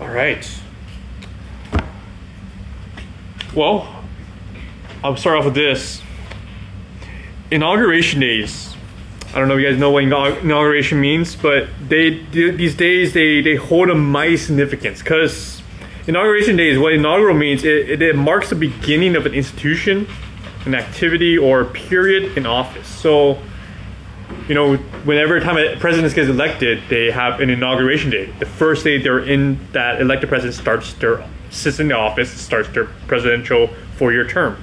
All right. Well, I'll start off with this. Inauguration days. I don't know if you guys know what inauguration means, but they these days they, they hold a mighty significance because inauguration days, what inaugural means, it, it, it marks the beginning of an institution, an activity, or period in office. So you know, whenever time a president gets elected, they have an inauguration day. The first day they're in that elected president starts their sits in the office, starts their presidential four-year term,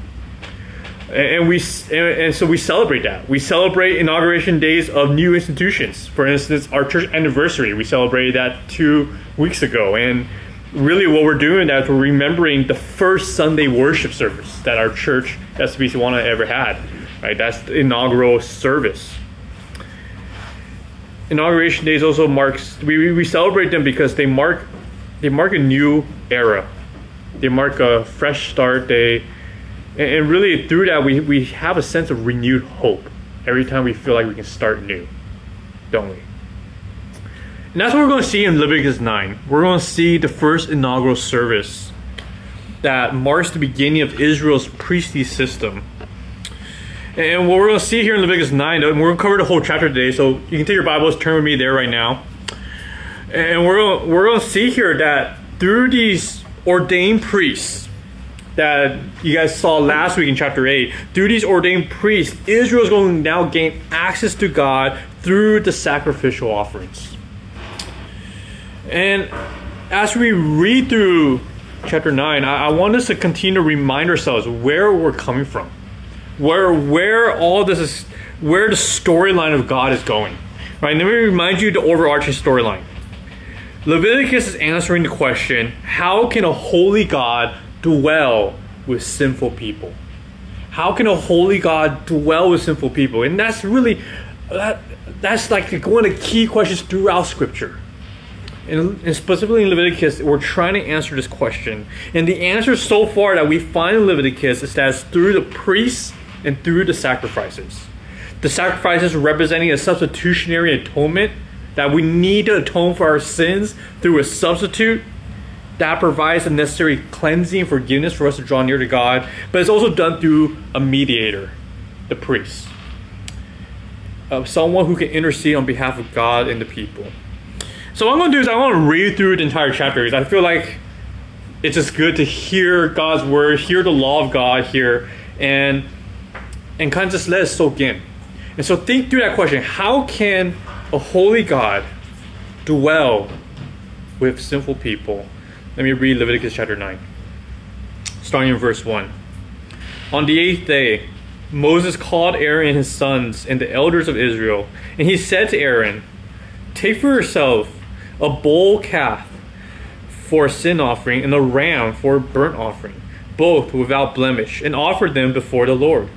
and we and so we celebrate that. We celebrate inauguration days of new institutions. For instance, our church anniversary, we celebrated that two weeks ago, and really what we're doing that we're remembering the first Sunday worship service that our church SBC Sewanna ever had. Right, that's the inaugural service inauguration days also marks we, we celebrate them because they mark they mark a new era. They mark a fresh start they and really through that we, we have a sense of renewed hope every time we feel like we can start new don't we? And that's what we're going to see in leviticus 9 we're going to see the first inaugural service that marks the beginning of israel's priestly system and what we're going to see here in Leviticus 9, and we're going to cover the whole chapter today, so you can take your Bibles, turn with me there right now. And we're we're going to see here that through these ordained priests that you guys saw last week in chapter 8, through these ordained priests, Israel is going to now gain access to God through the sacrificial offerings. And as we read through chapter 9, I, I want us to continue to remind ourselves where we're coming from where where all this is where the storyline of God is going. Right? Let me remind you the overarching storyline. Leviticus is answering the question, how can a holy God dwell with sinful people? How can a holy God dwell with sinful people? And that's really that that's like one of the key questions throughout scripture. And, and specifically in Leviticus, we're trying to answer this question. And the answer so far that we find in Leviticus is that through the priests and through the sacrifices. The sacrifices representing a substitutionary atonement that we need to atone for our sins through a substitute that provides the necessary cleansing and forgiveness for us to draw near to God, but it's also done through a mediator, the priest, of someone who can intercede on behalf of God and the people. So what I'm going to do is I want to read through the entire chapter because I feel like it's just good to hear God's word, hear the law of God here, and and kind of just let it soak in. And so think through that question how can a holy God dwell with sinful people? Let me read Leviticus chapter 9, starting in verse 1. On the eighth day, Moses called Aaron and his sons and the elders of Israel, and he said to Aaron, Take for yourself a bull calf for a sin offering and a ram for a burnt offering, both without blemish, and offer them before the Lord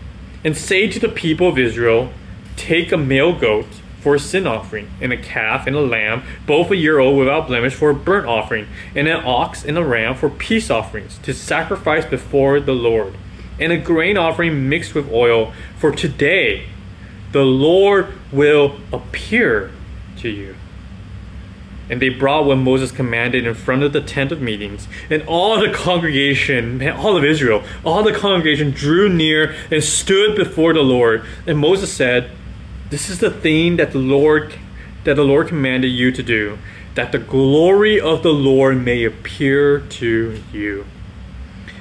and say to the people of Israel, Take a male goat for a sin offering, and a calf and a lamb, both a year old without blemish, for a burnt offering, and an ox and a ram for peace offerings, to sacrifice before the Lord, and a grain offering mixed with oil, for today the Lord will appear to you. And they brought what Moses commanded in front of the tent of meetings. And all the congregation, all of Israel, all the congregation drew near and stood before the Lord. And Moses said, This is the thing that the Lord that the Lord commanded you to do, that the glory of the Lord may appear to you.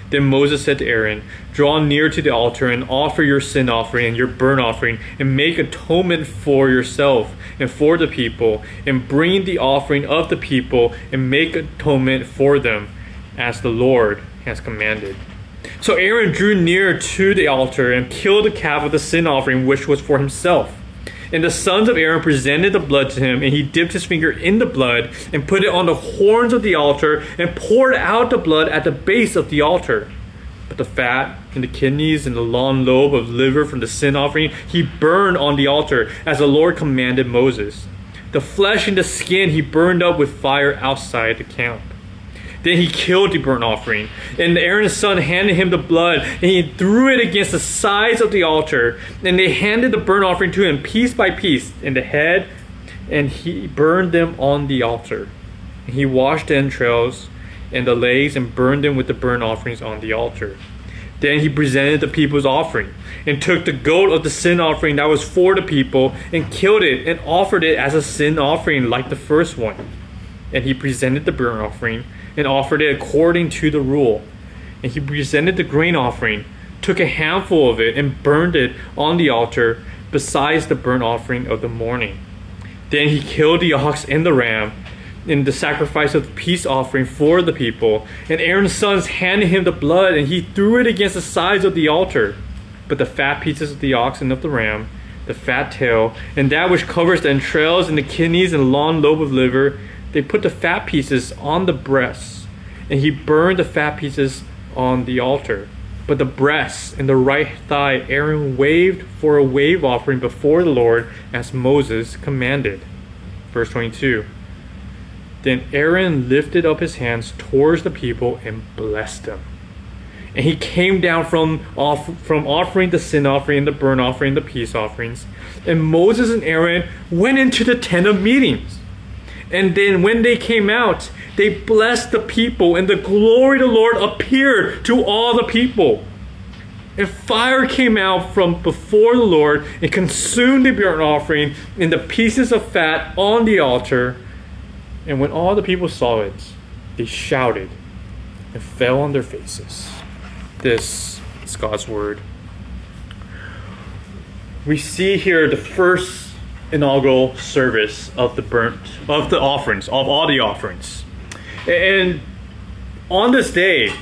Then Moses said to Aaron, Draw near to the altar and offer your sin offering and your burnt offering, and make atonement for yourself and for the people, and bring the offering of the people and make atonement for them, as the Lord has commanded. So Aaron drew near to the altar and killed the calf of the sin offering, which was for himself. And the sons of Aaron presented the blood to him, and he dipped his finger in the blood and put it on the horns of the altar and poured out the blood at the base of the altar. The fat and the kidneys and the long lobe of liver from the sin offering he burned on the altar, as the Lord commanded Moses. The flesh and the skin he burned up with fire outside the camp. Then he killed the burnt offering. And Aaron's son handed him the blood, and he threw it against the sides of the altar. And they handed the burnt offering to him piece by piece, in the head, and he burned them on the altar. And he washed the entrails and the legs and burned them with the burnt offerings on the altar. Then he presented the people's offering and took the goat of the sin offering that was for the people and killed it and offered it as a sin offering like the first one. And he presented the burnt offering and offered it according to the rule. And he presented the grain offering, took a handful of it, and burned it on the altar besides the burnt offering of the morning. Then he killed the ox and the ram in the sacrifice of the peace offering for the people. And Aaron's sons handed him the blood, and he threw it against the sides of the altar. But the fat pieces of the ox and of the ram, the fat tail, and that which covers the entrails and the kidneys and long lobe of liver, they put the fat pieces on the breasts, and he burned the fat pieces on the altar. But the breasts and the right thigh Aaron waved for a wave offering before the Lord as Moses commanded. Verse 22. Then Aaron lifted up his hands towards the people and blessed them. And he came down from off, from offering the sin offering, the burnt offering, the peace offerings. And Moses and Aaron went into the tent of meetings. And then when they came out, they blessed the people, and the glory of the Lord appeared to all the people. And fire came out from before the Lord and consumed the burnt offering and the pieces of fat on the altar. And when all the people saw it, they shouted and fell on their faces. This is God's word. We see here the first inaugural service of the burnt of the offerings, of all the offerings. And on this day,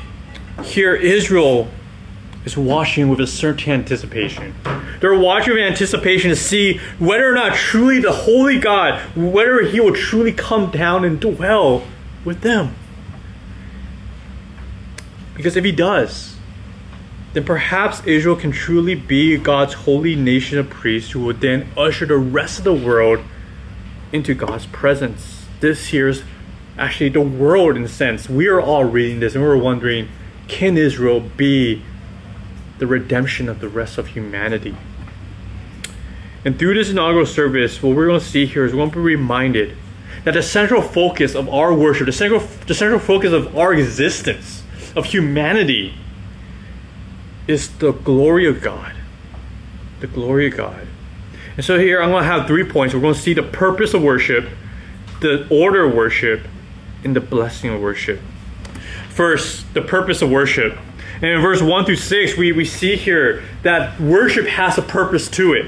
here Israel is watching with a certain anticipation. They're watching with anticipation to see whether or not truly the Holy God, whether He will truly come down and dwell with them. Because if He does, then perhaps Israel can truly be God's holy nation of priests who will then usher the rest of the world into God's presence. This here's actually the world in a sense. We are all reading this and we're wondering, can Israel be the redemption of the rest of humanity? And through this inaugural service, what we're going to see here is we're going to be reminded that the central focus of our worship, the central, the central focus of our existence, of humanity, is the glory of God. The glory of God. And so here I'm going to have three points. We're going to see the purpose of worship, the order of worship, and the blessing of worship. First, the purpose of worship. And in verse 1 through 6, we, we see here that worship has a purpose to it.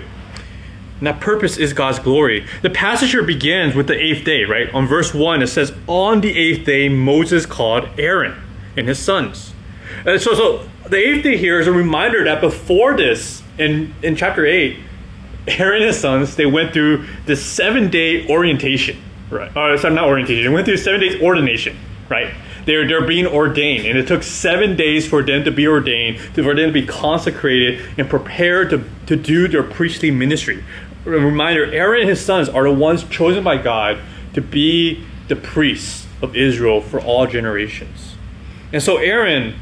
And that purpose is God's glory. The passage here begins with the eighth day, right? On verse 1, it says, On the eighth day, Moses called Aaron and his sons. And so, so the eighth day here is a reminder that before this, in, in chapter 8, Aaron and his sons, they went through the seven day orientation, right? Or, sorry, not orientation, they went through seven days ordination, right? They're, they're being ordained, and it took seven days for them to be ordained, for them to be consecrated and prepared to, to do their priestly ministry. Reminder Aaron and his sons are the ones chosen by God to be the priests of Israel for all generations. And so Aaron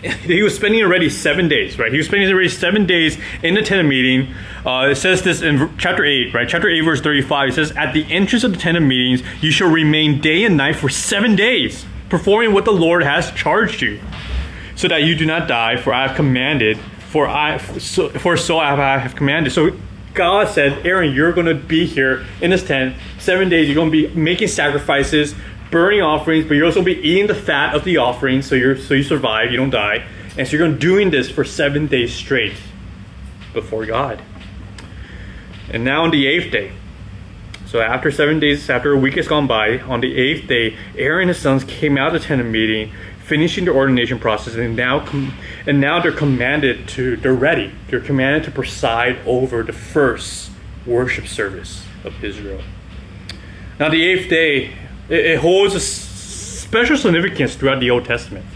he was spending already seven days, right? He was spending already seven days in the tent of meeting. Uh, it says this in chapter 8, right? Chapter 8, verse 35. It says, At the entrance of the tent of meetings, you shall remain day and night for seven days, performing what the Lord has charged you, so that you do not die, for I have commanded, for I so, for so have I have commanded. So God said, Aaron, you're going to be here in this tent seven days. You're going to be making sacrifices, burning offerings, but you're also going to be eating the fat of the offerings, so you're so you survive, you don't die. And so you're going to be doing this for seven days straight before God. And now on the eighth day, so after seven days, after a week has gone by, on the eighth day, Aaron and his sons came out of the tent of meeting, finishing the ordination process, and now and now they're commanded to they're ready. They're commanded to preside over the first worship service of Israel. Now the eighth day it, it holds a special significance throughout the Old Testament.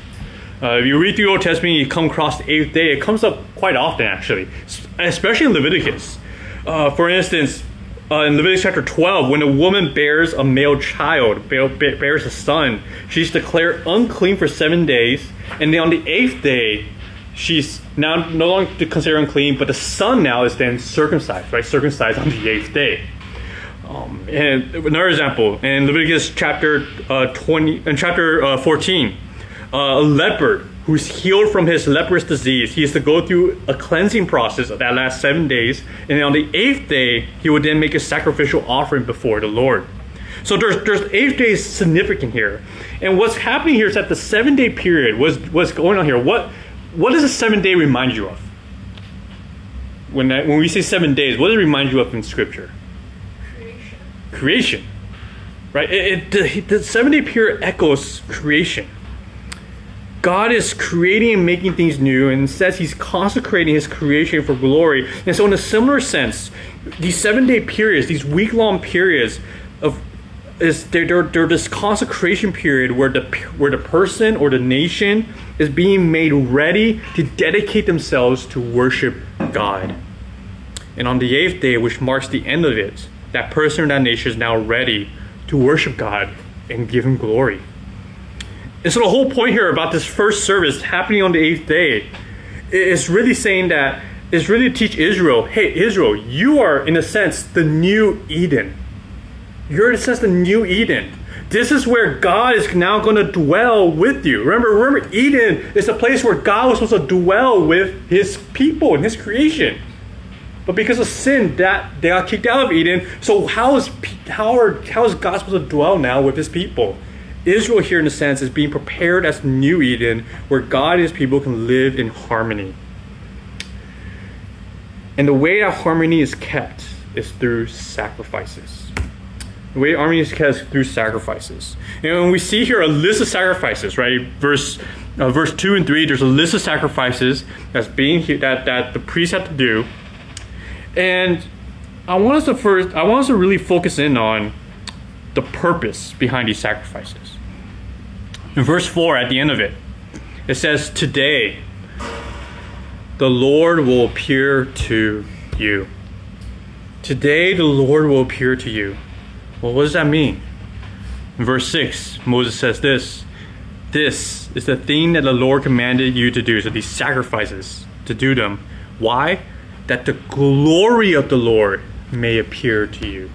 Uh, if you read the Old Testament, you come across the eighth day. It comes up quite often, actually, especially in Leviticus. Uh, for instance, uh, in Leviticus chapter 12, when a woman bears a male child, bears a son, she's declared unclean for seven days, and then on the eighth day, she's now no longer considered unclean, but the son now is then circumcised, right? Circumcised on the eighth day. Um, and another example in Leviticus chapter uh, 20 and chapter uh, 14, uh, a leper who's healed from his leprous disease, he has to go through a cleansing process of that last seven days, and then on the eighth day, he would then make a sacrificial offering before the Lord. So there's there's eighth days significant here, and what's happening here is that the seven day period was what's going on here. What what does a seven day remind you of? When that, when we say seven days, what does it remind you of in Scripture? Creation. creation, right? It, it, the, the seven day period echoes creation. God is creating and making things new, and says He's consecrating His creation for glory. And so, in a similar sense, these seven day periods, these week long periods of is they're, they're, they're this consecration period where the where the person or the nation is being made ready to dedicate themselves to worship God. And on the eighth day, which marks the end of it, that person or that nation is now ready to worship God and give Him glory. And so the whole point here about this first service happening on the eighth day is really saying that is really to teach Israel, hey Israel, you are in a sense the new Eden. You're in a sense the new Eden. This is where God is now going to dwell with you. Remember, remember, Eden is the place where God was supposed to dwell with His people and His creation. But because of sin, that they got kicked out of Eden. So how is how are how is God supposed to dwell now with His people? Israel here, in a sense, is being prepared as new Eden, where God and His people can live in harmony. And the way that harmony is kept is through sacrifices. The way harmony is kept is through sacrifices. And we see here a list of sacrifices, right? Verse uh, verse two and three, there's a list of sacrifices that's being that that the priests have to do. And I want us to first, I want us to really focus in on the purpose behind these sacrifices. In verse 4, at the end of it, it says, Today the Lord will appear to you. Today the Lord will appear to you. Well, what does that mean? In verse 6, Moses says this This is the thing that the Lord commanded you to do. So these sacrifices, to do them. Why? That the glory of the Lord may appear to you.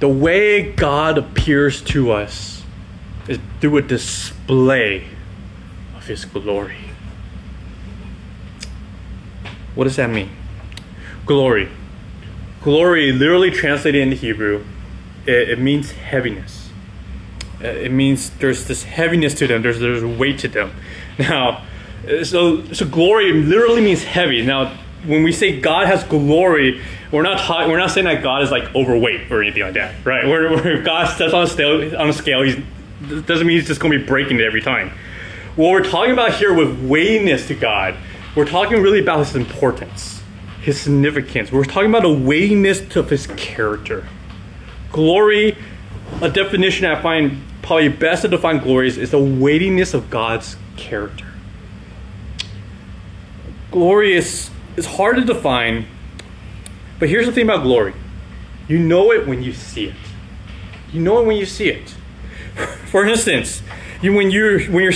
The way God appears to us is through a display of His glory. What does that mean? Glory. Glory, literally translated into Hebrew, it, it means heaviness. Uh, It means there's this heaviness to them. There's there's weight to them. Now, uh, so so glory literally means heavy. Now, when we say God has glory, we're not talking, we're not saying that God is like overweight or anything like that, right? Where if God steps on a scale, on a scale, he's doesn't mean he's just going to be breaking it every time. What we're talking about here with weightiness to God, we're talking really about his importance, his significance. We're talking about a weightiness of his character. Glory, a definition I find probably best to define glory is, is the weightiness of God's character. Glory is, is hard to define, but here's the thing about glory. You know it when you see it. You know it when you see it. For instance, you when you're when you're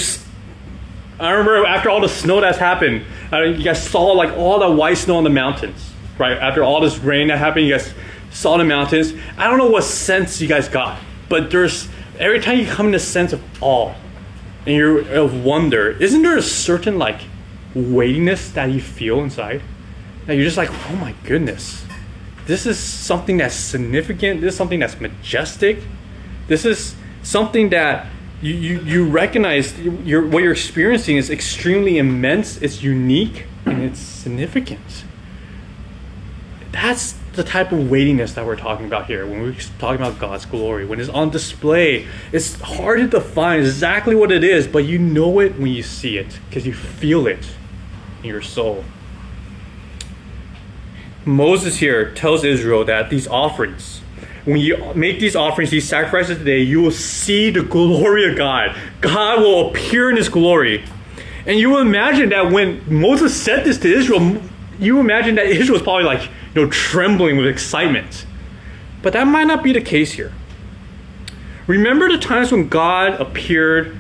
I remember after all the snow that's happened, uh, you guys saw like all the white snow on the mountains, right? After all this rain that happened, you guys saw the mountains. I don't know what sense you guys got, but there's every time you come in a sense of awe and you're of wonder, isn't there a certain like weightiness that you feel inside? That you're just like, oh my goodness, this is something that's significant. This is something that's majestic. This is something that you, you, you recognize what you're experiencing is extremely immense, it's unique, and it's significant. That's the type of weightiness that we're talking about here when we're talking about God's glory. When it's on display, it's hard to define exactly what it is, but you know it when you see it because you feel it in your soul. Moses here tells Israel that these offerings, when you make these offerings, these sacrifices today, you will see the glory of God. God will appear in His glory. And you imagine that when Moses said this to Israel, you imagine that Israel was probably like, you know, trembling with excitement. But that might not be the case here. Remember the times when God appeared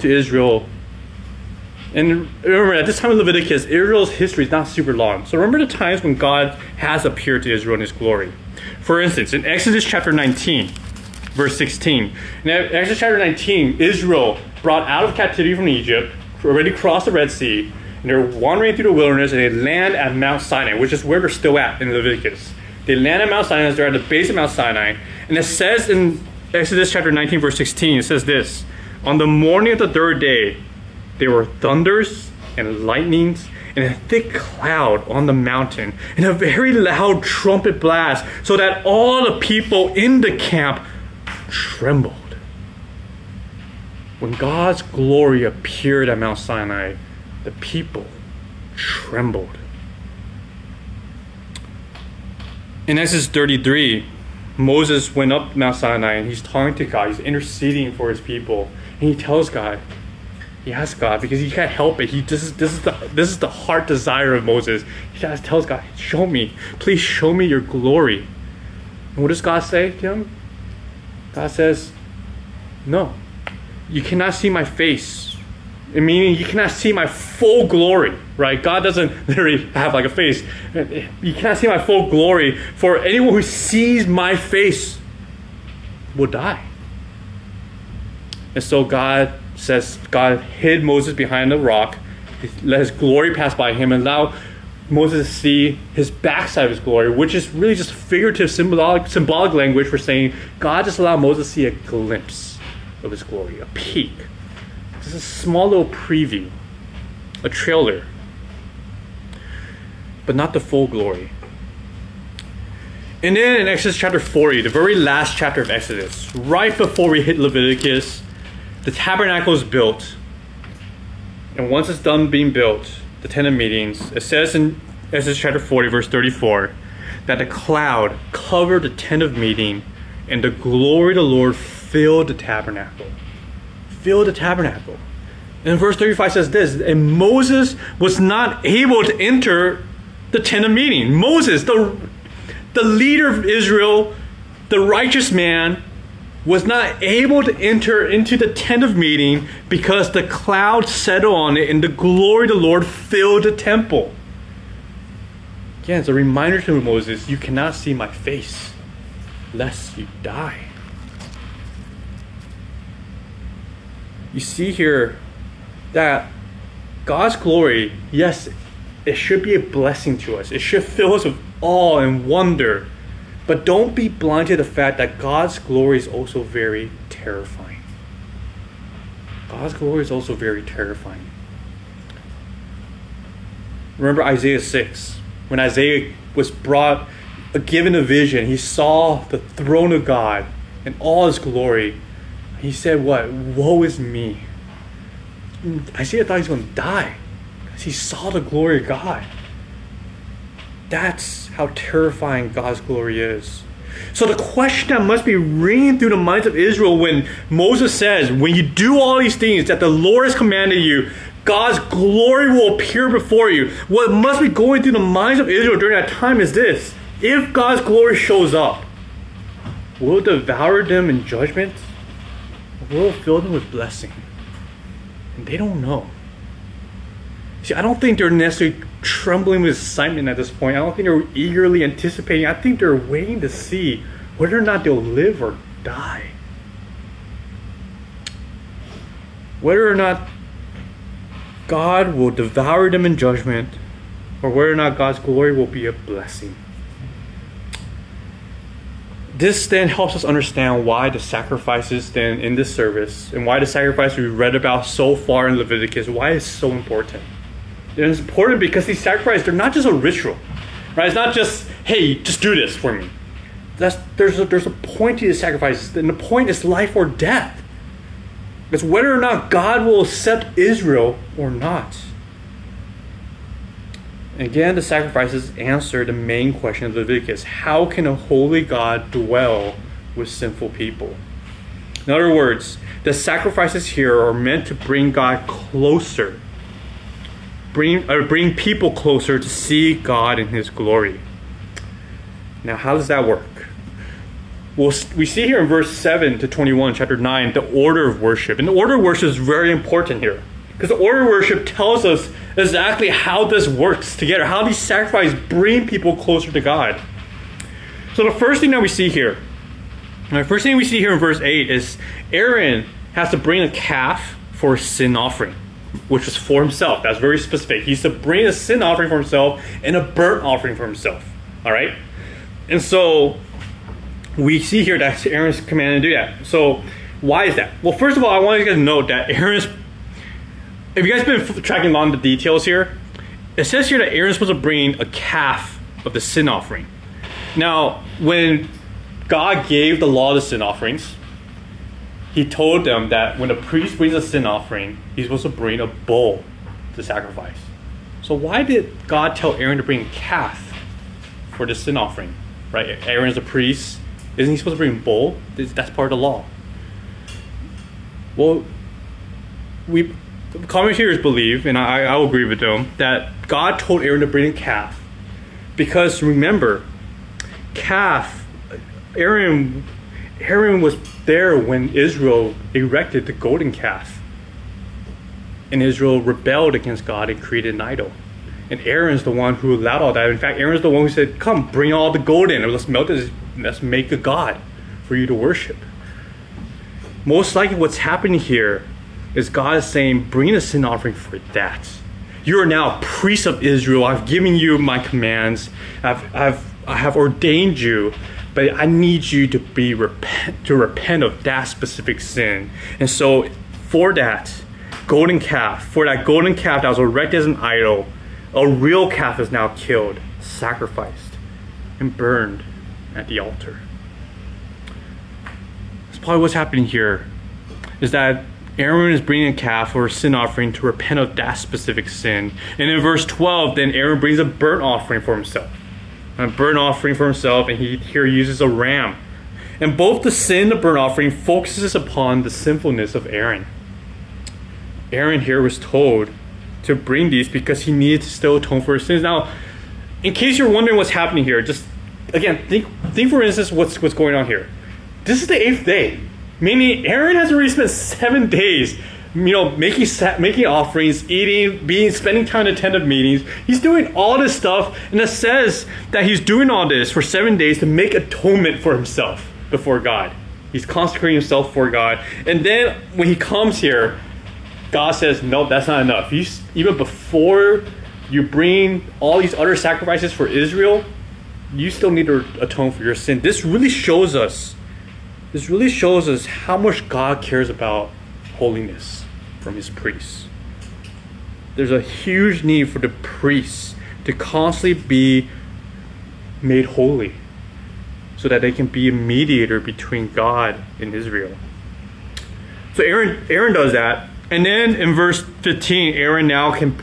to Israel and remember, at this time of Leviticus, Israel's history is not super long. So remember the times when God has appeared to Israel in his glory. For instance, in Exodus chapter 19, verse 16, in Exodus chapter 19, Israel brought out of captivity from Egypt, already crossed the Red Sea, and they're wandering through the wilderness, and they land at Mount Sinai, which is where they're still at in Leviticus. They land at Mount Sinai, they're at the base of Mount Sinai, and it says in Exodus chapter 19, verse 16, it says this On the morning of the third day, there were thunders and lightnings and a thick cloud on the mountain and a very loud trumpet blast, so that all the people in the camp trembled. When God's glory appeared at Mount Sinai, the people trembled. In Exodus 33, Moses went up Mount Sinai and he's talking to God. He's interceding for his people. And he tells God, he asks God because he can't help it. He this is this is the this is the heart desire of Moses. He just tells God, "Show me, please show me your glory." And what does God say to him? God says, "No, you cannot see my face." Meaning you cannot see my full glory, right? God doesn't literally have like a face. You cannot see my full glory. For anyone who sees my face will die. And so God says God hid Moses behind the rock, let his glory pass by him, and allow Moses to see his backside of his glory, which is really just figurative, symbolic, symbolic language for saying God just allowed Moses to see a glimpse of his glory, a peek. Just a small little preview, a trailer, but not the full glory. And then in Exodus chapter 40, the very last chapter of Exodus, right before we hit Leviticus, the tabernacle is built. And once it's done being built, the tent of meetings, it says in Exodus chapter 40, verse 34, that the cloud covered the tent of meeting, and the glory of the Lord filled the tabernacle. Filled the tabernacle. And verse 35 says this And Moses was not able to enter the tent of meeting. Moses, the, the leader of Israel, the righteous man, was not able to enter into the tent of meeting because the cloud settled on it and the glory of the Lord filled the temple. Again, it's a reminder to Moses you cannot see my face lest you die. You see here that God's glory, yes, it should be a blessing to us. It should fill us with awe and wonder but don't be blind to the fact that God's glory is also very terrifying. God's glory is also very terrifying. Remember Isaiah 6, when Isaiah was brought, given a vision, he saw the throne of God and all his glory. He said, What? Woe is me. Isaiah thought he was going to die because he saw the glory of God. That's how terrifying God's glory is. So the question that must be ringing through the minds of Israel when Moses says, when you do all these things that the Lord has commanded you, God's glory will appear before you. What must be going through the minds of Israel during that time is this. If God's glory shows up, will devour them in judgment? Will fill them with blessing? And they don't know. See, I don't think they're necessarily trembling with excitement at this point. I don't think they're eagerly anticipating. I think they're waiting to see whether or not they'll live or die. Whether or not God will devour them in judgment, or whether or not God's glory will be a blessing. This then helps us understand why the sacrifices then in this service and why the sacrifice we read about so far in Leviticus, why it's so important. And it's important because these sacrifices, they're not just a ritual, right? It's not just, hey, just do this for me. That's, there's, a, there's a point to the sacrifice, and the point is life or death. It's whether or not God will accept Israel or not. Again, the sacrifices answer the main question of Leviticus how can a holy God dwell with sinful people? In other words, the sacrifices here are meant to bring God closer bring, or bring people closer to see God in His glory. Now, how does that work? Well, we see here in verse 7 to 21, chapter 9, the order of worship. And the order of worship is very important here. Because the order of worship tells us exactly how this works together, how these sacrifices bring people closer to God. So the first thing that we see here, the first thing we see here in verse 8 is Aaron has to bring a calf for a sin offering, which was for himself. That's very specific. He's to bring a sin offering for himself and a burnt offering for himself. All right? And so we see here that Aaron's commanded to do that. So why is that? Well, first of all, I want you guys to note that Aaron's. If you guys been tracking along the details here, it says here that Aaron's supposed to bring a calf of the sin offering. Now, when God gave the law to sin offerings, He told them that when a priest brings a sin offering, he's supposed to bring a bull to sacrifice. So why did God tell Aaron to bring a calf for the sin offering? Right? Aaron is a priest. Isn't he supposed to bring a bull? That's part of the law. Well, we commentators believe, and I, I agree with them, that God told Aaron to bring a calf because remember, calf, Aaron, Aaron was there when Israel erected the golden calf, and Israel rebelled against God and created an idol. And Aaron's the one who allowed all that. In fact, Aaron's the one who said, "Come, bring all the gold in, let's melt it. Let's make a god for you to worship." Most likely, what's happening here is God is saying, bring a sin offering for that. You are now priests of Israel. I've given you my commands. I've, I've, I have ordained you, but I need you to be repent, to repent of that specific sin. And so, for that golden calf, for that golden calf that was erected as an idol, a real calf is now killed, sacrificed, and burned at the altar That's probably what's happening here is that Aaron is bringing a calf or a sin offering to repent of that specific sin. And in verse 12, then Aaron brings a burnt offering for himself. A burnt offering for himself, and he here uses a ram. And both the sin and the burnt offering focuses upon the sinfulness of Aaron. Aaron here was told to bring these because he needed to still atone for his sins. Now, in case you're wondering what's happening here, just again think think for instance what's what's going on here. This is the eighth day, meaning Aaron has already spent seven days, you know, making making offerings, eating, being, spending time in attendant meetings. He's doing all this stuff, and it says that he's doing all this for seven days to make atonement for himself before God. He's consecrating himself for God, and then when he comes here, God says, "No, that's not enough. Even before you bring all these other sacrifices for Israel, you still need to atone for your sin." This really shows us this really shows us how much God cares about holiness from his priests. There's a huge need for the priests to constantly be made holy so that they can be a mediator between God and Israel. So Aaron Aaron does that. And then in verse 15, Aaron now can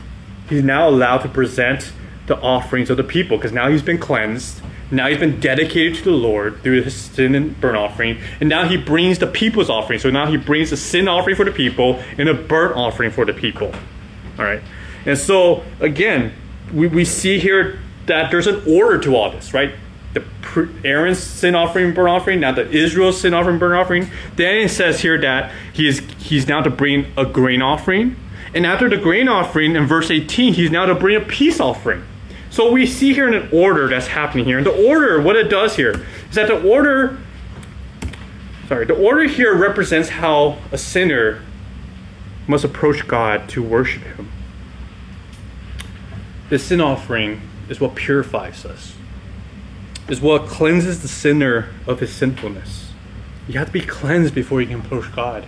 he's now allowed to present the offerings of the people because now he's been cleansed now he's been dedicated to the Lord through his sin and burnt offering, and now he brings the people's offering. So now he brings a sin offering for the people and a burnt offering for the people. All right. And so again, we, we see here that there's an order to all this, right? The Aaron's sin offering, burnt offering, now the Israel's sin offering, burnt offering. Then it says here that he is he's now to bring a grain offering, and after the grain offering in verse 18, he's now to bring a peace offering. So we see here in an order that's happening here. And the order, what it does here, is that the order, sorry, the order here represents how a sinner must approach God to worship Him. The sin offering is what purifies us, is what cleanses the sinner of his sinfulness. You have to be cleansed before you can approach God.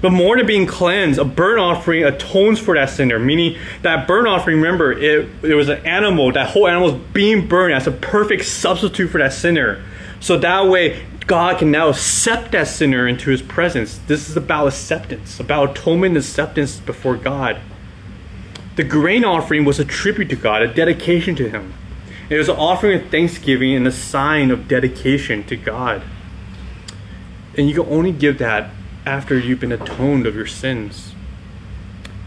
But more than being cleansed, a burnt offering atones for that sinner. Meaning that burnt offering, remember, it, it was an animal, that whole animal was being burned as a perfect substitute for that sinner. So that way, God can now accept that sinner into his presence. This is about acceptance, about atonement and acceptance before God. The grain offering was a tribute to God, a dedication to him. It was an offering of thanksgiving and a sign of dedication to God. And you can only give that after you've been atoned of your sins.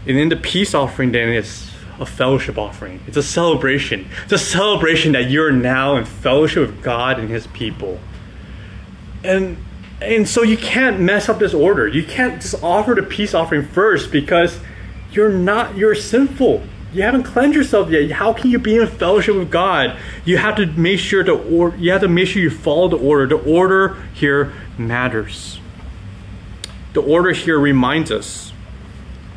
And then the peace offering then is a fellowship offering. It's a celebration. It's a celebration that you're now in fellowship with God and his people. And and so you can't mess up this order. You can't just offer the peace offering first because you're not you're sinful. you haven't cleansed yourself yet. How can you be in fellowship with God? You have to make sure to or you have to make sure you follow the order. The order here matters. The order here reminds us.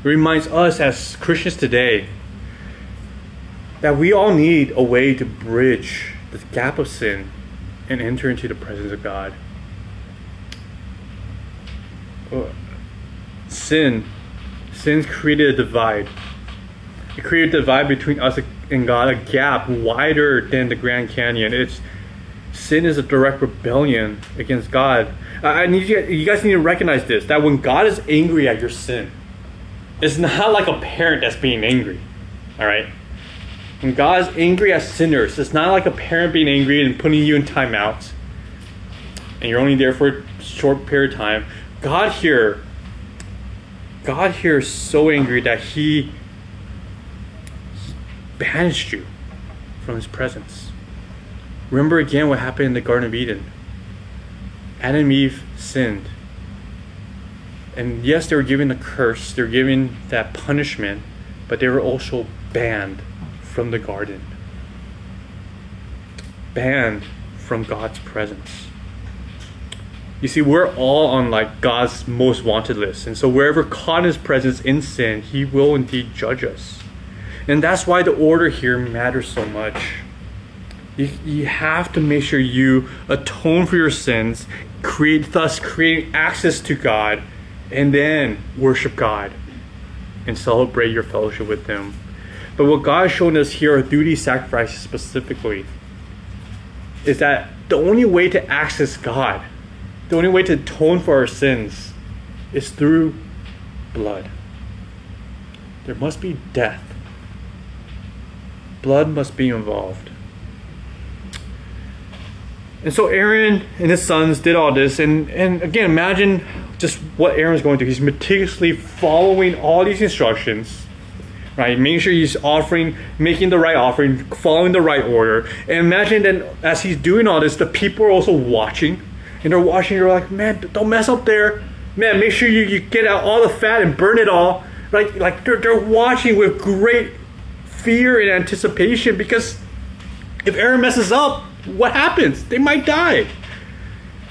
Reminds us as Christians today that we all need a way to bridge the gap of sin and enter into the presence of God. Uh, sin, sin's created a divide. It created a divide between us and God, a gap wider than the Grand Canyon. It's sin is a direct rebellion against God. I need you, you guys need to recognize this: that when God is angry at your sin, it's not like a parent that's being angry. All right. When God is angry at sinners, it's not like a parent being angry and putting you in timeout, and you're only there for a short period of time. God here, God here is so angry that He banished you from His presence. Remember again what happened in the Garden of Eden. Adam and Eve sinned. And yes, they were given the curse, they were given that punishment, but they were also banned from the garden, banned from God's presence. You see, we're all on like God's most wanted list. And so wherever caught in his presence in sin, he will indeed judge us. And that's why the order here matters so much. You, you have to make sure you atone for your sins, create thus creating access to God, and then worship God and celebrate your fellowship with Him. But what God has shown us here through these sacrifices specifically is that the only way to access God, the only way to atone for our sins, is through blood. There must be death. Blood must be involved. And so Aaron and his sons did all this. And, and again, imagine just what Aaron's going through. He's meticulously following all these instructions, right? Making sure he's offering, making the right offering, following the right order. And imagine that as he's doing all this, the people are also watching. And they're watching, they're like, man, don't mess up there. Man, make sure you, you get out all the fat and burn it all. Like, like they're, they're watching with great fear and anticipation because if Aaron messes up, what happens? They might die.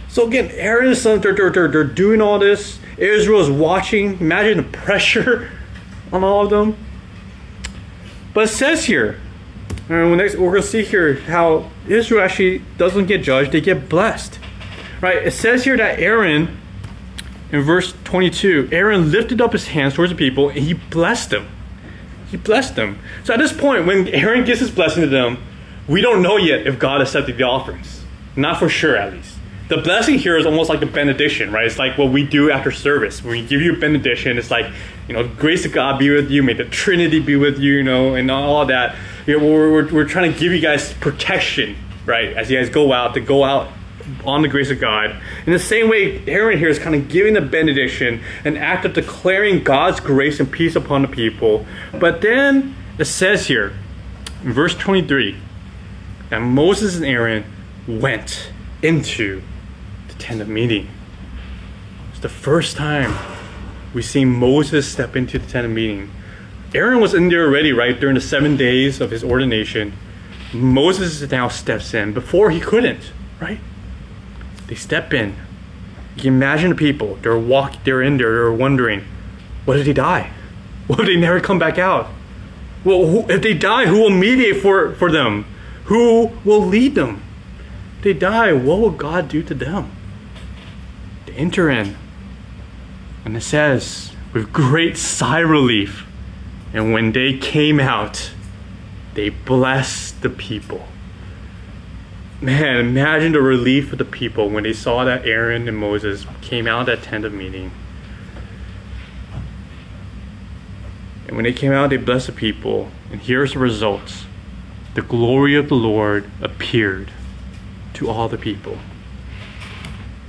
So again, Aaron's sons, they're, they're, they're doing all this. Israel's watching. Imagine the pressure on all of them. But it says here, and next, we're going to see here how Israel actually doesn't get judged, they get blessed. Right? It says here that Aaron, in verse 22, Aaron lifted up his hands towards the people and he blessed them. He blessed them. So at this point, when Aaron gives his blessing to them, we don't know yet if God accepted the offerings. Not for sure, at least. The blessing here is almost like a benediction, right? It's like what we do after service. When we give you a benediction, it's like, you know, grace of God be with you, may the Trinity be with you, you know, and all that. You know, we're, we're, we're trying to give you guys protection, right, as you guys go out, to go out on the grace of God. In the same way, Aaron here is kind of giving the benediction, an act of declaring God's grace and peace upon the people. But then it says here, in verse 23, that Moses and Aaron went into the tent of meeting. It's the first time we see Moses step into the tent of meeting. Aaron was in there already, right, during the seven days of his ordination. Moses now steps in. Before he couldn't, right? They step in. You imagine the people. They're walking, They're in there. They're wondering, what did he die? What if they never come back out? Well, who, if they die, who will mediate for, for them? Who will lead them? They die, what will God do to them? They enter in. And it says, with great sigh relief, and when they came out, they blessed the people. Man, imagine the relief of the people when they saw that Aaron and Moses came out that tent of meeting. And when they came out, they blessed the people. And here's the results the glory of the Lord appeared to all the people.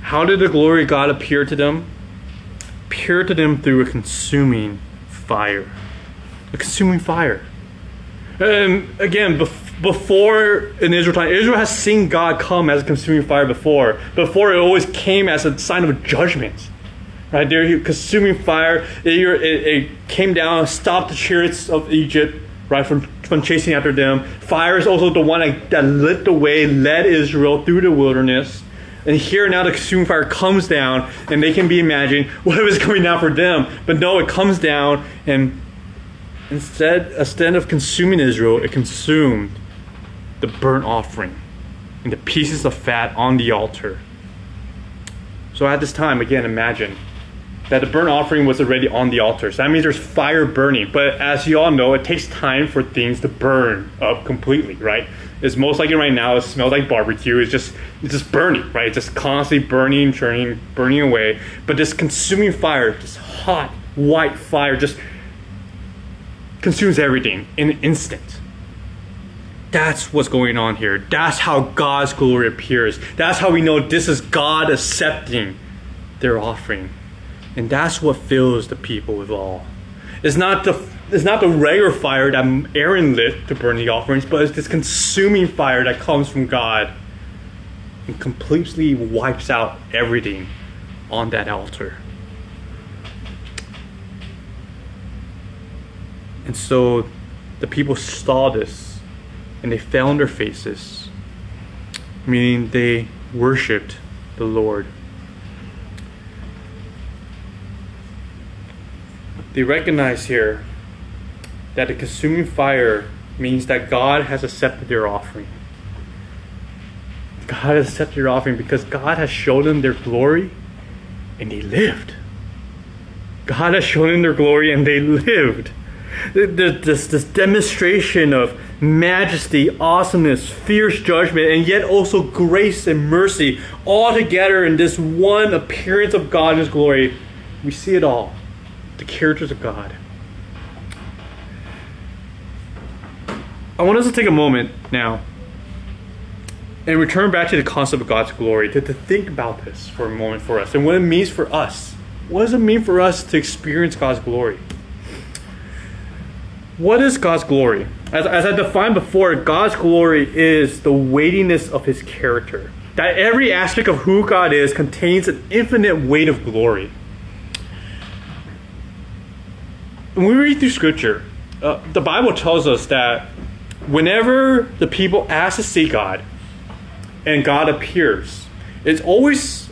How did the glory of God appear to them? Appear to them through a consuming fire. A consuming fire. And again, bef- before in Israel time, Israel has seen God come as a consuming fire before. Before it always came as a sign of judgment. Right there, consuming fire. It, it, it came down, stopped the chariots of Egypt, right, from, from chasing after them. Fire is also the one that, lit the way, led Israel through the wilderness. And here now the consuming fire comes down, and they can be imagined what was coming down for them. But no, it comes down, and instead, instead of consuming Israel, it consumed the burnt offering and the pieces of fat on the altar. So at this time, again, imagine that the burnt offering was already on the altar. So that means there's fire burning. But as you all know, it takes time for things to burn up completely, right? It's most likely right now, it smells like barbecue. It's just it's just burning, right? It's just constantly burning, churning, burning away. But this consuming fire, this hot, white fire, just consumes everything in an instant. That's what's going on here. That's how God's glory appears. That's how we know this is God accepting their offering. And that's what fills the people with awe. It's not the it's not the regular fire that Aaron lit to burn the offerings, but it's this consuming fire that comes from God and completely wipes out everything on that altar. And so the people saw this and they fell on their faces, meaning they worshiped the Lord. They recognize here that the consuming fire means that God has accepted their offering. God has accepted their offering because God has shown them their glory and they lived. God has shown them their glory and they lived. This, this demonstration of majesty, awesomeness, fierce judgment, and yet also grace and mercy, all together in this one appearance of God in His glory. We see it all. The characters of God. I want us to take a moment now and return back to the concept of God's glory, to, to think about this for a moment for us and what it means for us. What does it mean for us to experience God's glory? What is God's glory? As, as I defined before, God's glory is the weightiness of his character. That every aspect of who God is contains an infinite weight of glory. When we read through Scripture, uh, the Bible tells us that whenever the people ask to see God and God appears, it's always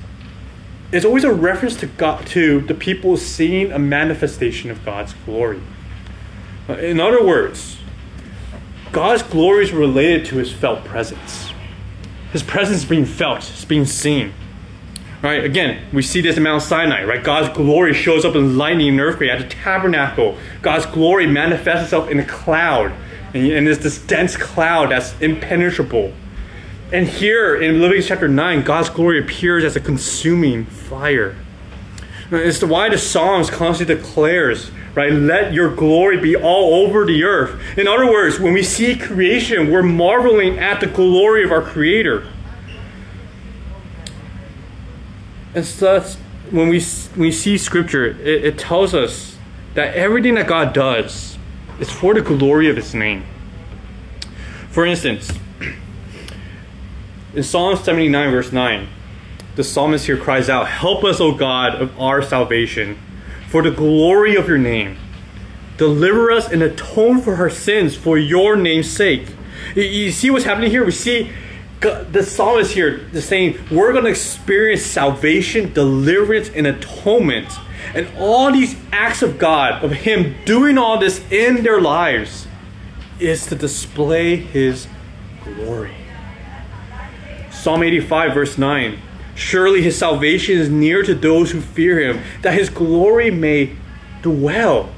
it's always a reference to God to the people seeing a manifestation of God's glory. Uh, in other words, God's glory is related to his felt presence. His presence is being felt, it's being seen. Right, again, we see this in Mount Sinai, right? God's glory shows up in lightning and earthquake at the tabernacle. God's glory manifests itself in a cloud. And, and there's this dense cloud that's impenetrable. And here in Leviticus chapter 9, God's glory appears as a consuming fire. It's why the Psalms constantly declares right? Let your glory be all over the earth. In other words, when we see creation, we're marveling at the glory of our Creator. And thus, when we, we see Scripture, it, it tells us that everything that God does is for the glory of His name. For instance, in Psalm 79, verse 9, the psalmist here cries out, Help us, O God, of our salvation for the glory of your name. Deliver us and atone for our sins for your name's sake. You see what's happening here? We see the psalmist here is saying, We're going to experience salvation, deliverance, and atonement. And all these acts of God, of Him doing all this in their lives, is to display His glory. Psalm 85, verse 9 Surely his salvation is near to those who fear him, that his glory may dwell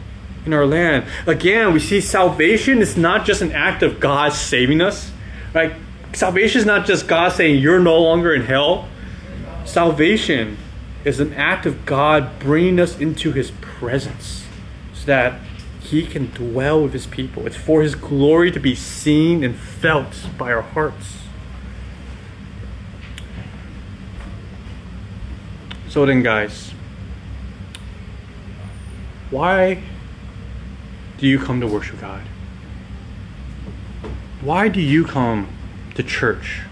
in our land. Again, we see salvation is not just an act of God saving us. Right? Salvation is not just God saying you're no longer in hell. Salvation is an act of God bringing us into his presence so that he can dwell with his people. It's for his glory to be seen and felt by our hearts. So then, guys, why do you come to worship God? Why do you come to church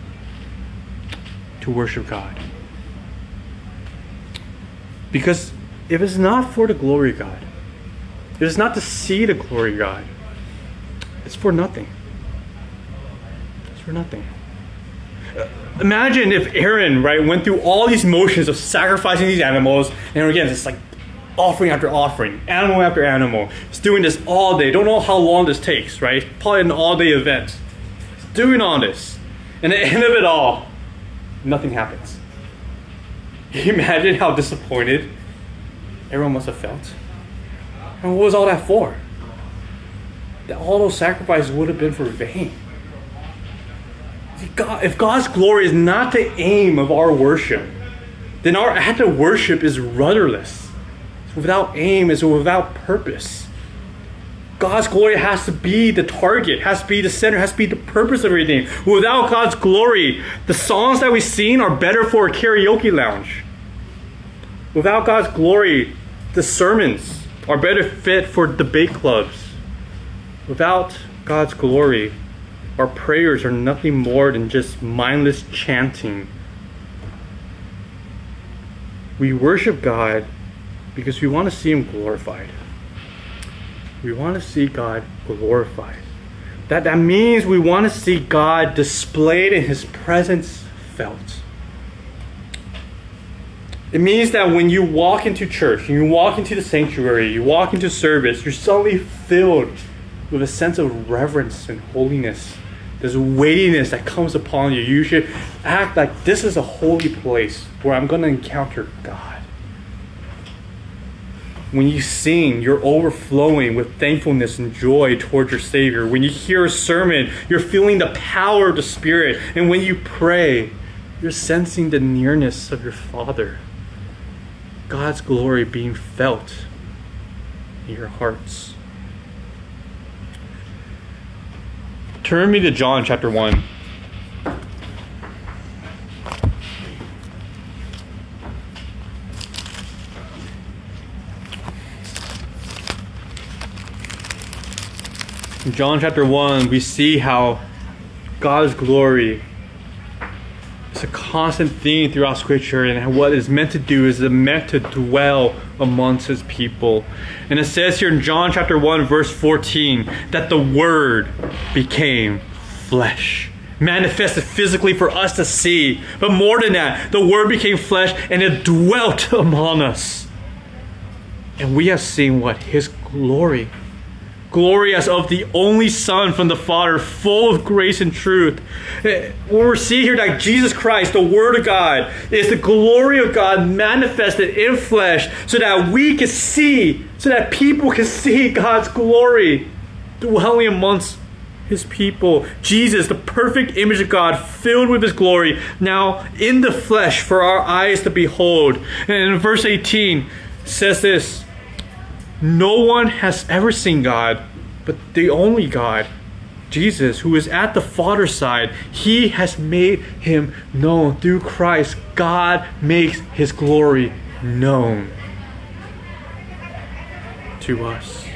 to worship God? Because if it's not for the glory of God, if it's not to see the glory of God, it's for nothing. It's for nothing. Uh, imagine if Aaron, right, went through all these motions of sacrificing these animals, and again, it's like offering after offering, animal after animal. He's doing this all day. Don't know how long this takes, right? Probably an all day event. He's doing all this. And the end of it all, nothing happens. Can you imagine how disappointed everyone must have felt? And what was all that for? That all those sacrifices would have been for vain. God, if God's glory is not the aim of our worship, then our act of worship is rudderless. It's without aim, it's without purpose. God's glory has to be the target, has to be the center, has to be the purpose of everything. Without God's glory, the songs that we sing are better for a karaoke lounge. Without God's glory, the sermons are better fit for debate clubs. Without God's glory, our prayers are nothing more than just mindless chanting. We worship God because we want to see Him glorified. We want to see God glorified. That, that means we want to see God displayed in His presence felt. It means that when you walk into church, you walk into the sanctuary, you walk into service, you're suddenly filled with a sense of reverence and holiness. There's weightiness that comes upon you. You should act like this is a holy place where I'm going to encounter God. When you sing, you're overflowing with thankfulness and joy towards your Savior. When you hear a sermon, you're feeling the power of the Spirit. And when you pray, you're sensing the nearness of your Father. God's glory being felt in your hearts. Turn me to John chapter 1. In John chapter 1, we see how God's glory is a constant theme throughout Scripture, and what it's meant to do is it's meant to dwell amongst His people. And it says here in John chapter 1, verse 14, that the Word became flesh. Manifested physically for us to see. But more than that, the Word became flesh and it dwelt among us. And we have seen what? His glory glory as of the only Son from the Father, full of grace and truth. When we see here that Jesus Christ, the Word of God, is the glory of God manifested in flesh so that we can see, so that people can see God's glory dwelling amongst his people. Jesus, the perfect image of God, filled with his glory, now in the flesh for our eyes to behold. And in verse 18 says this no one has ever seen God, but the only God, Jesus, who is at the Father's side, he has made him known. Through Christ, God makes his glory known to us.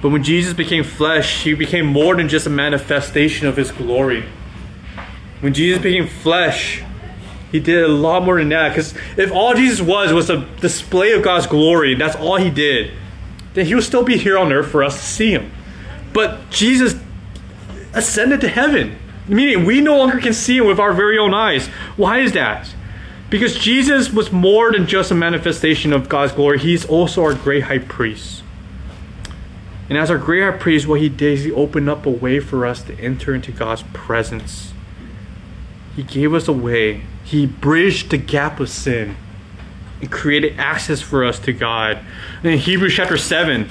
But when Jesus became flesh, he became more than just a manifestation of his glory. When Jesus became flesh, he did a lot more than that. Because if all Jesus was was a display of God's glory, that's all he did, then he would still be here on earth for us to see him. But Jesus ascended to heaven, meaning we no longer can see him with our very own eyes. Why is that? Because Jesus was more than just a manifestation of God's glory, he's also our great high priest. And as our great high priest, what he did is he opened up a way for us to enter into God's presence. He gave us a way he bridged the gap of sin and created access for us to God. in Hebrews chapter 7,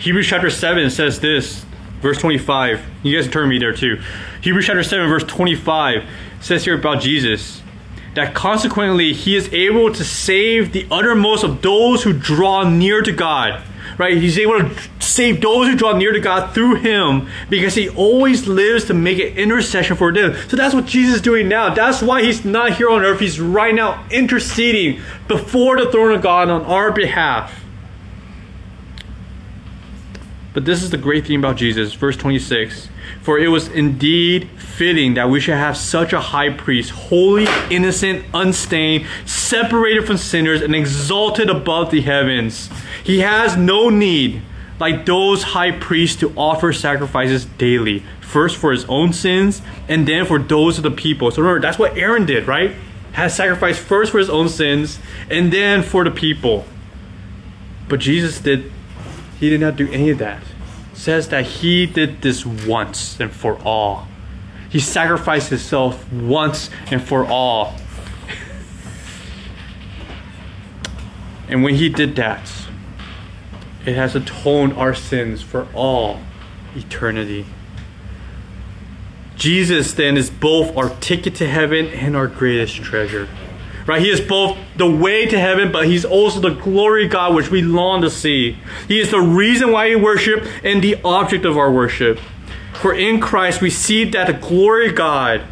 Hebrews chapter 7 says this, verse 25. You guys turn me there too. Hebrews chapter 7, verse 25 says here about Jesus that consequently he is able to save the uttermost of those who draw near to God right? He's able to save those who draw near to God through him because he always lives to make an intercession for them. So that's what Jesus is doing now. That's why he's not here on earth. He's right now interceding before the throne of God on our behalf. But this is the great thing about Jesus. Verse 26 For it was indeed fitting that we should have such a high priest, holy, innocent, unstained, separated from sinners, and exalted above the heavens. He has no need like those high priests to offer sacrifices daily, first for his own sins and then for those of the people. So remember, that's what Aaron did, right? Had sacrificed first for his own sins and then for the people. But Jesus did, he did not do any of that. Says that he did this once and for all. He sacrificed himself once and for all. and when he did that, it has atoned our sins for all eternity. Jesus then is both our ticket to heaven and our greatest treasure. Right? He is both the way to heaven, but he's also the glory God which we long to see. He is the reason why we worship and the object of our worship. For in Christ we see that the glory God,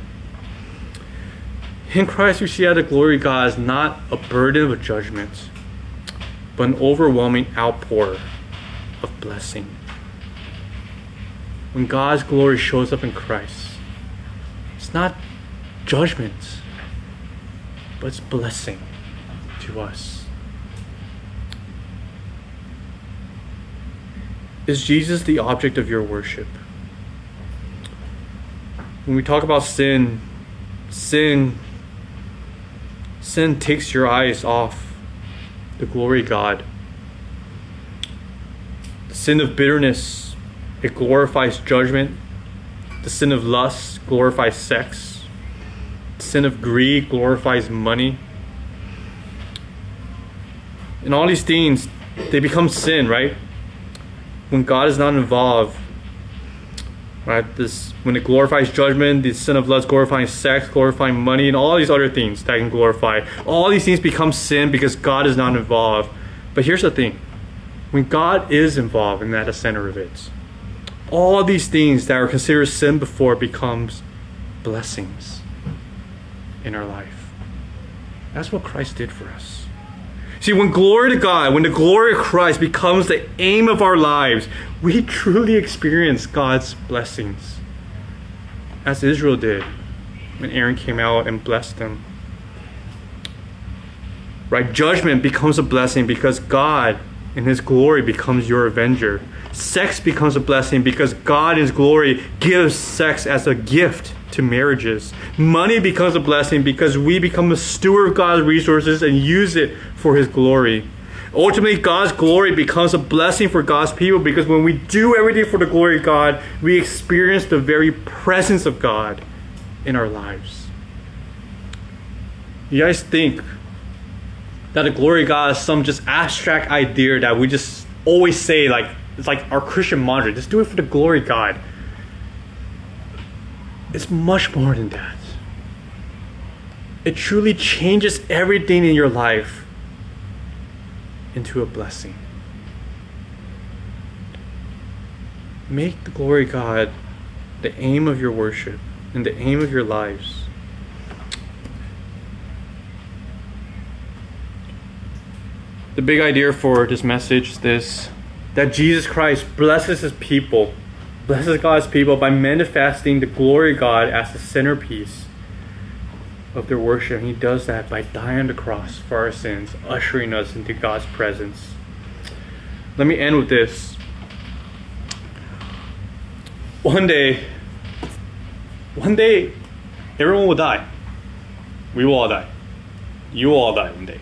in Christ we see that the glory God is not a burden of judgment, but an overwhelming outpour of blessing. When God's glory shows up in Christ, it's not judgment, but it's blessing to us. Is Jesus the object of your worship? When we talk about sin, sin sin takes your eyes off the glory of God. The sin of bitterness, it glorifies judgment. The sin of lust glorifies sex. The sin of greed glorifies money. And all these things, they become sin, right? When God is not involved, right? This when it glorifies judgment, the sin of lust glorifying sex, glorifying money, and all these other things that can glorify. All these things become sin because God is not involved. But here's the thing: when God is involved and at the center of it, all these things that were considered sin before becomes blessings in our life. That's what Christ did for us. See, when glory to God, when the glory of Christ becomes the aim of our lives, we truly experience God's blessings. As Israel did when Aaron came out and blessed them. Right? Judgment becomes a blessing because God in His glory becomes your avenger. Sex becomes a blessing because God in His glory gives sex as a gift to marriages. Money becomes a blessing because we become a steward of God's resources and use it for His glory. Ultimately, God's glory becomes a blessing for God's people because when we do everything for the glory of God, we experience the very presence of God in our lives. You guys think that the glory of God is some just abstract idea that we just always say, like, it's like our Christian mantra just do it for the glory of God. It's much more than that. It truly changes everything in your life into a blessing. Make the glory of God the aim of your worship and the aim of your lives. The big idea for this message is this that Jesus Christ blesses his people, blesses God's people by manifesting the glory of God as the centerpiece of their worship. And he does that by dying on the cross for our sins, ushering us into God's presence. Let me end with this. One day, one day, everyone will die. We will all die. You will all die one day.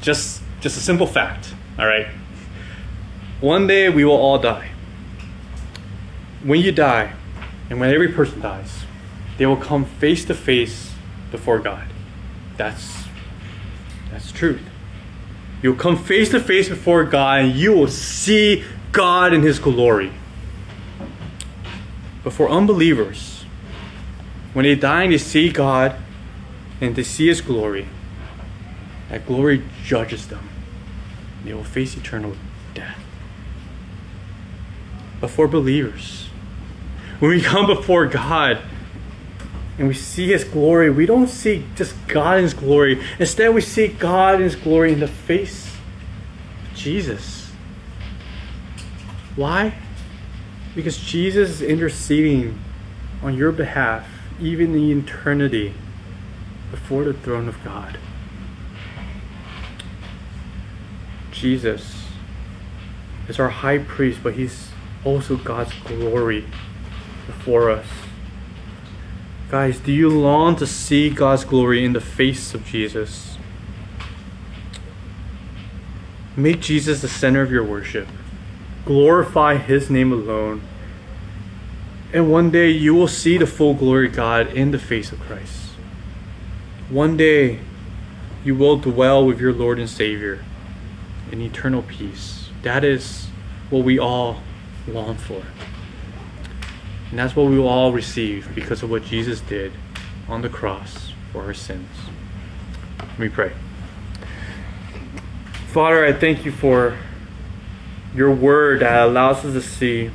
Just, just a simple fact. All right. One day we will all die. When you die, and when every person dies, they will come face to face before God. That's that's truth. You'll come face to face before God and you will see God in his glory. But for unbelievers, when they die and they see God and they see his glory, that glory judges them. They will face eternal death. But for believers, when we come before God, and we see His glory, we don't see just God in His glory. Instead, we see God in His glory in the face of Jesus. Why? Because Jesus is interceding on your behalf, even in eternity, before the throne of God. Jesus is our high priest, but he's also God's glory before us. Guys, do you long to see God's glory in the face of Jesus? Make Jesus the center of your worship. Glorify his name alone. And one day you will see the full glory of God in the face of Christ. One day you will dwell with your Lord and Savior in eternal peace. That is what we all long for. And that's what we will all receive because of what Jesus did on the cross for our sins. Let me pray. Father, I thank you for your word that allows us to see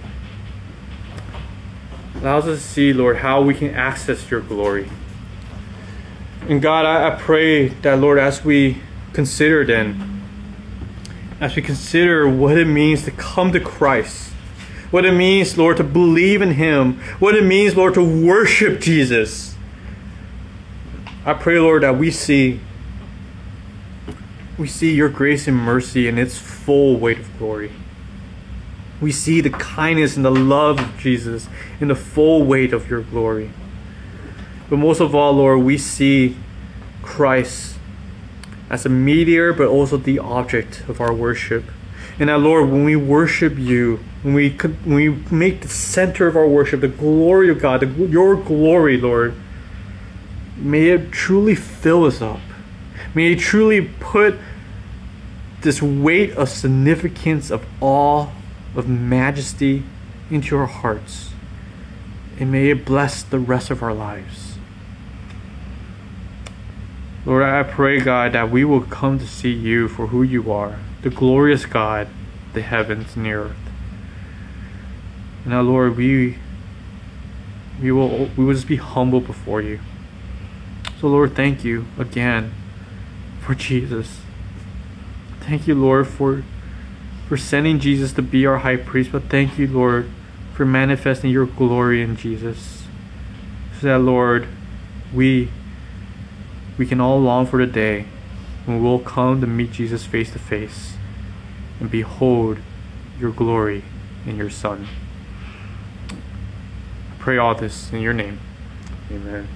allows us to see, Lord, how we can access your glory. And God, I, I pray that, Lord, as we consider then, as we consider what it means to come to Christ, what it means, Lord, to believe in Him, what it means, Lord, to worship Jesus. I pray, Lord, that we see we see your grace and mercy in its full weight of glory. We see the kindness and the love of Jesus in the full weight of your glory. But most of all, Lord, we see Christ as a mediator, but also the object of our worship. And that, Lord, when we worship you, when we, when we make the center of our worship the glory of God, the, your glory, Lord, may it truly fill us up. May it truly put this weight of significance, of awe, of majesty into our hearts. And may it bless the rest of our lives. Lord, I pray, God, that we will come to see you for who you are, the glorious God, the heavens and the earth. Now, Lord, we we will we will just be humble before you. So, Lord, thank you again for Jesus. Thank you, Lord, for for sending Jesus to be our high priest, but thank you, Lord, for manifesting your glory in Jesus. So that, Lord, we we can all long for the day when we'll come to meet Jesus face to face and behold your glory in your Son. I pray all this in your name. Amen.